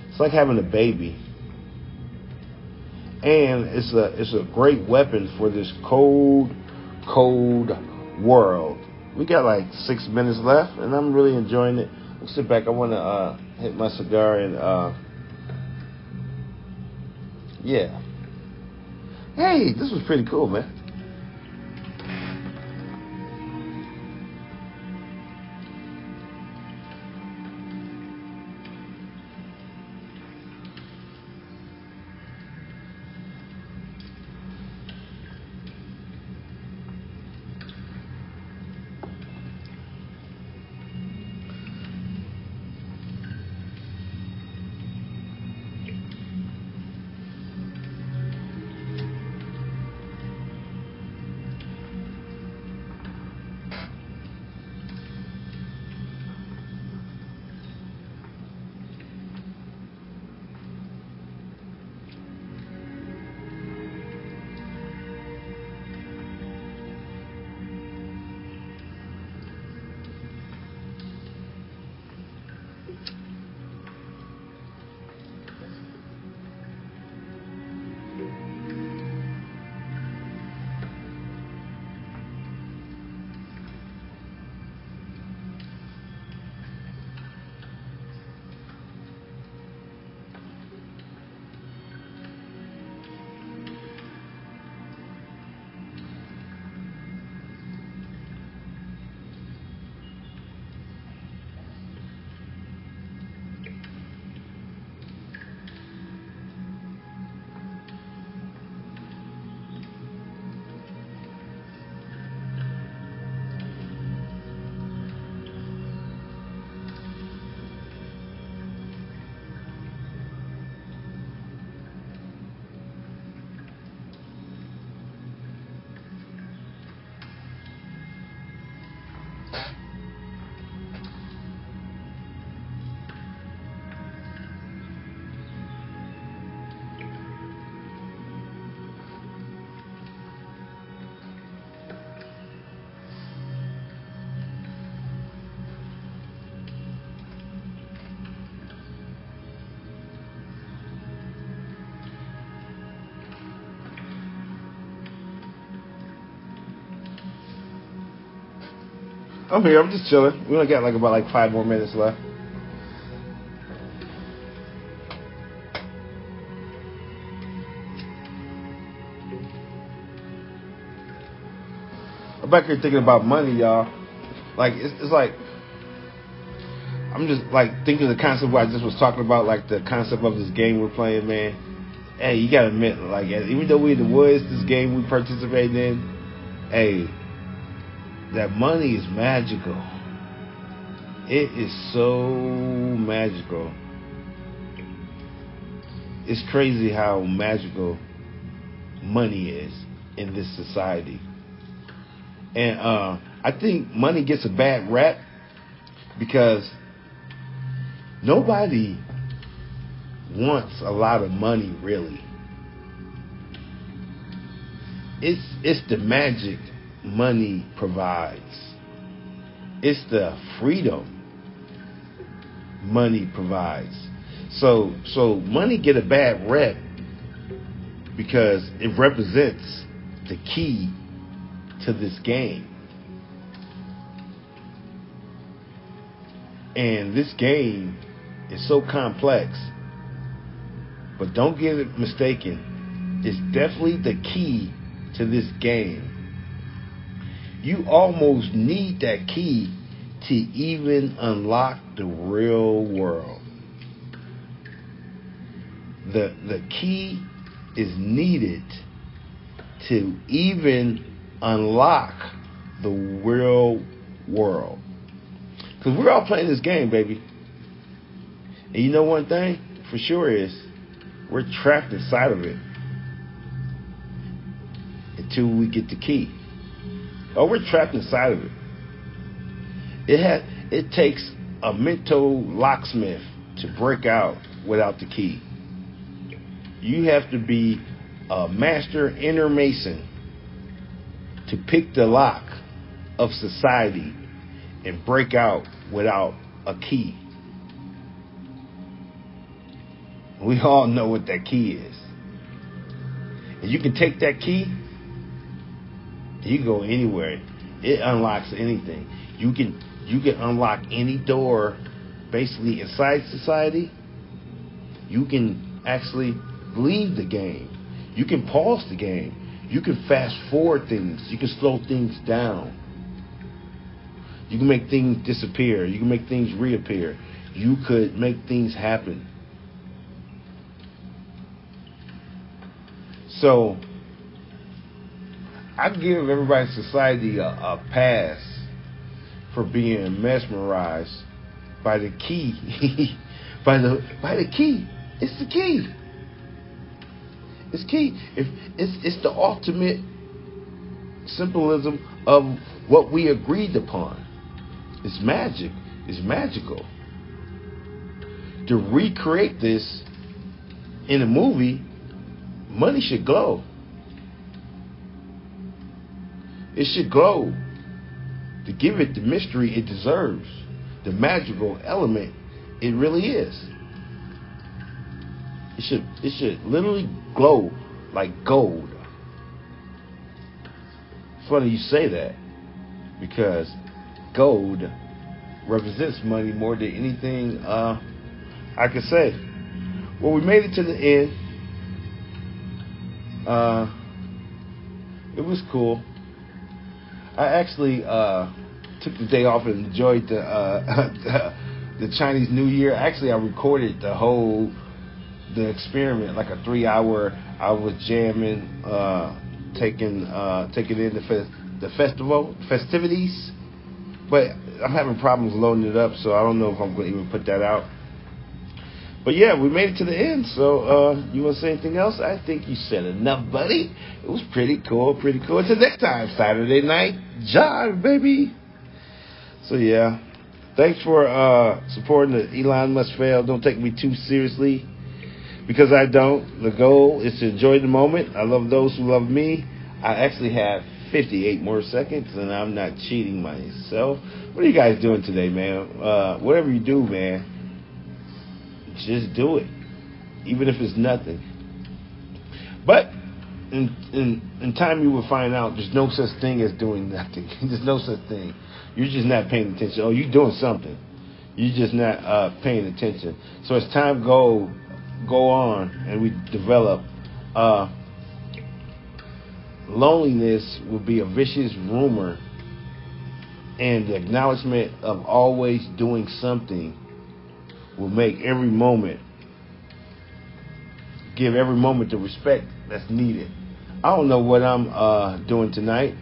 It's like having a baby. And it's a it's a great weapon for this cold, cold world. We got like six minutes left, and I'm really enjoying it. Let's sit back. I want to uh, hit my cigar and uh, yeah. Hey, this was pretty cool, man. I'm here. I'm just chilling. We only got like about like five more minutes left. I'm back here thinking about money, y'all. Like it's, it's like I'm just like thinking the concept what I just was talking about, like the concept of this game we're playing, man. Hey, you gotta admit, like even though we in the woods, this game we participate in, hey, that money is magical. It is so magical. It's crazy how magical money is in this society. And uh, I think money gets a bad rap because nobody wants a lot of money really. It's it's the magic money provides. It's the freedom money provides. So so money get a bad rep because it represents the key to this game. And this game is so complex. But don't get it mistaken. It's definitely the key to this game. You almost need that key to even unlock the real world. The the key is needed to even unlock the real world. Because we're all playing this game, baby. And you know one thing for sure is we're trapped inside of it until we get the key. Oh, we're trapped inside of it. It has it takes a mental locksmith to break out without the key. You have to be a master inner mason to pick the lock of society and break out without a key. We all know what that key is. And you can take that key, you go anywhere. It unlocks anything. You can you can unlock any door basically inside society. You can actually leave the game. You can pause the game. You can fast forward things. You can slow things down. You can make things disappear. You can make things reappear. You could make things happen. So, I give everybody in society a, a pass for being mesmerized by the key. by the by the key. It's the key. It's key. If it's it's the ultimate symbolism of what we agreed upon. It's magic. It's magical. To recreate this in a movie, money should glow. It should glow to give it the mystery it deserves, the magical element it really is. It should it should literally glow like gold. It's funny you say that because gold represents money more than anything uh, I could say. Well, we made it to the end. Uh, it was cool. I actually uh, took the day off and enjoyed the uh, the Chinese New Year. Actually, I recorded the whole the experiment, like a three hour. I was jamming, uh, taking uh, taking in the fe- the festival festivities, but I'm having problems loading it up, so I don't know if I'm going to even put that out. But yeah, we made it to the end. So uh, you want to say anything else? I think you said enough, buddy. It was pretty cool, pretty cool. Until next time, Saturday night jive, baby. So yeah, thanks for uh, supporting the Elon Musk Fail. Don't take me too seriously because I don't. The goal is to enjoy the moment. I love those who love me. I actually have 58 more seconds, and I'm not cheating myself. What are you guys doing today, man? Uh, whatever you do, man, just do it, even if it's nothing. But in, in in time you will find out there's no such thing as doing nothing. there's no such thing. You're just not paying attention. Oh, you're doing something. You're just not uh, paying attention. So as time go go on and we develop, uh, loneliness will be a vicious rumor, and the acknowledgement of always doing something will make every moment give every moment the respect that's needed. I don't know what I'm uh, doing tonight.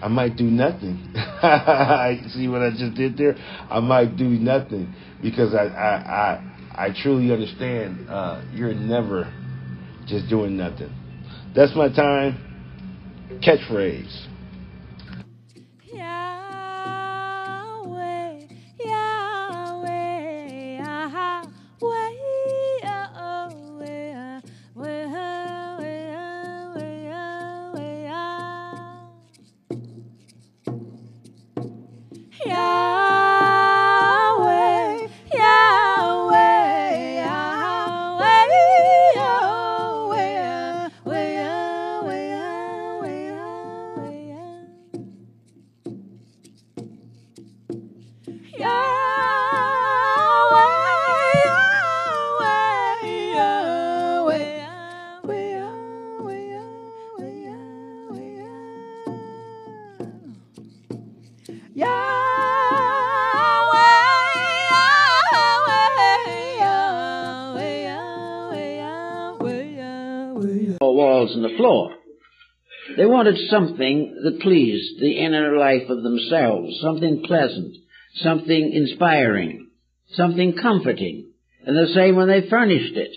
I might do nothing. See what I just did there? I might do nothing because I I I, I truly understand uh, you're never just doing nothing. That's my time. Catchphrase. Wanted something that pleased the inner life of themselves, something pleasant, something inspiring, something comforting. And the same when they furnished it.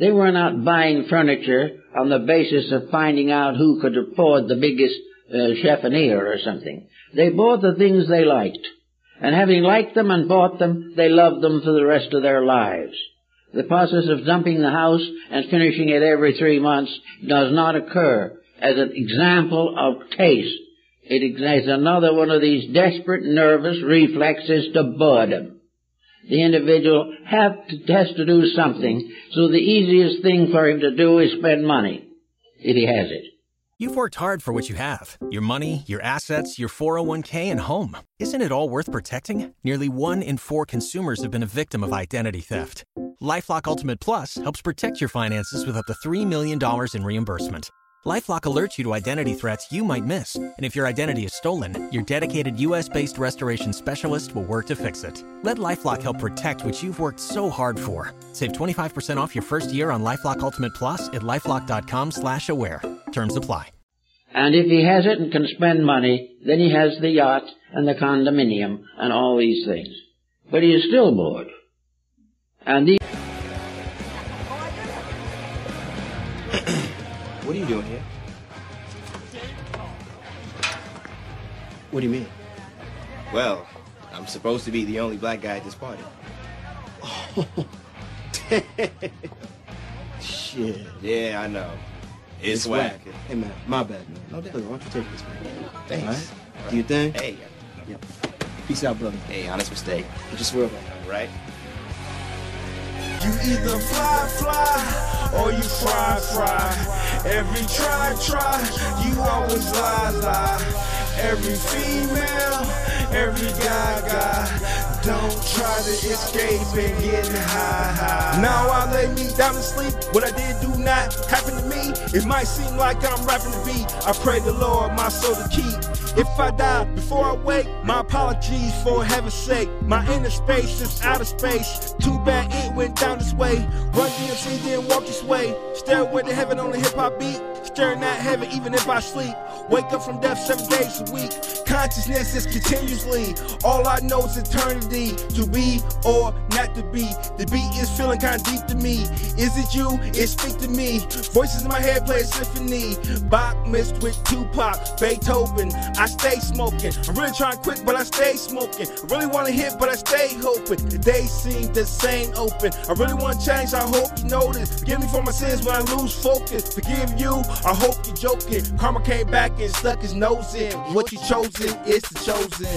They were not buying furniture on the basis of finding out who could afford the biggest uh, chiffonier or something. They bought the things they liked. And having liked them and bought them, they loved them for the rest of their lives. The process of dumping the house and finishing it every three months does not occur as an example of taste. It is another one of these desperate nervous reflexes to boredom. The individual to, has to do something, so the easiest thing for him to do is spend money, if he has it. You've worked hard for what you have your money, your assets, your 401k, and home. Isn't it all worth protecting? Nearly one in four consumers have been a victim of identity theft. Lifelock Ultimate Plus helps protect your finances with up to $3 million in reimbursement. LifeLock alerts you to identity threats you might miss, and if your identity is stolen, your dedicated U.S.-based restoration specialist will work to fix it. Let LifeLock help protect what you've worked so hard for. Save 25% off your first year on LifeLock Ultimate Plus at lifeLock.com/slash-aware. Terms apply. And if he has it and can spend money, then he has the yacht and the condominium and all these things. But he is still bored. And the you doing here? What do you mean? Well, I'm supposed to be the only black guy at this party. Oh. Shit. Yeah, I know. It's, whack. Hey man, my bad man. No doubt. Look, why don't you take this man? Thanks. All right? Do your thing. Hey. Yep. Peace out, brother. Hey, honest mistake. Just swear about it. Right? You either fly, fly, or you fry, fry. Every try, try, you always lie, lie. Every female, every guy, guy. Don't try to escape and get high, high. Now I lay me down to sleep. What I did do not happen to me. It might seem like I'm rapping the beat. I pray the Lord my soul to keep. If I die before I wake, my apologies for heaven's sake. My inner space is outer space. Too bad it went down this way. Run DMC, then walk this way. Stairway to heaven on the hip hop beat. Staring at heaven even if I sleep. Wake up from death seven days a week. Consciousness is continuously. All I know is eternity. To be or not to be. The beat is feeling kind of deep to me. Is it you? It speak to me. Voices in my head play a symphony. Bach mixed with Tupac, Beethoven. I stay smoking. I'm really trying to quit, but I stay smoking. I really want to hit, but I stay hoping. The seem the same open. I really want to change. I hope you notice. Forgive me for my sins when I lose focus. Forgive you. I hope you're joking. Karma came back and stuck his nose in. What you chosen is the chosen.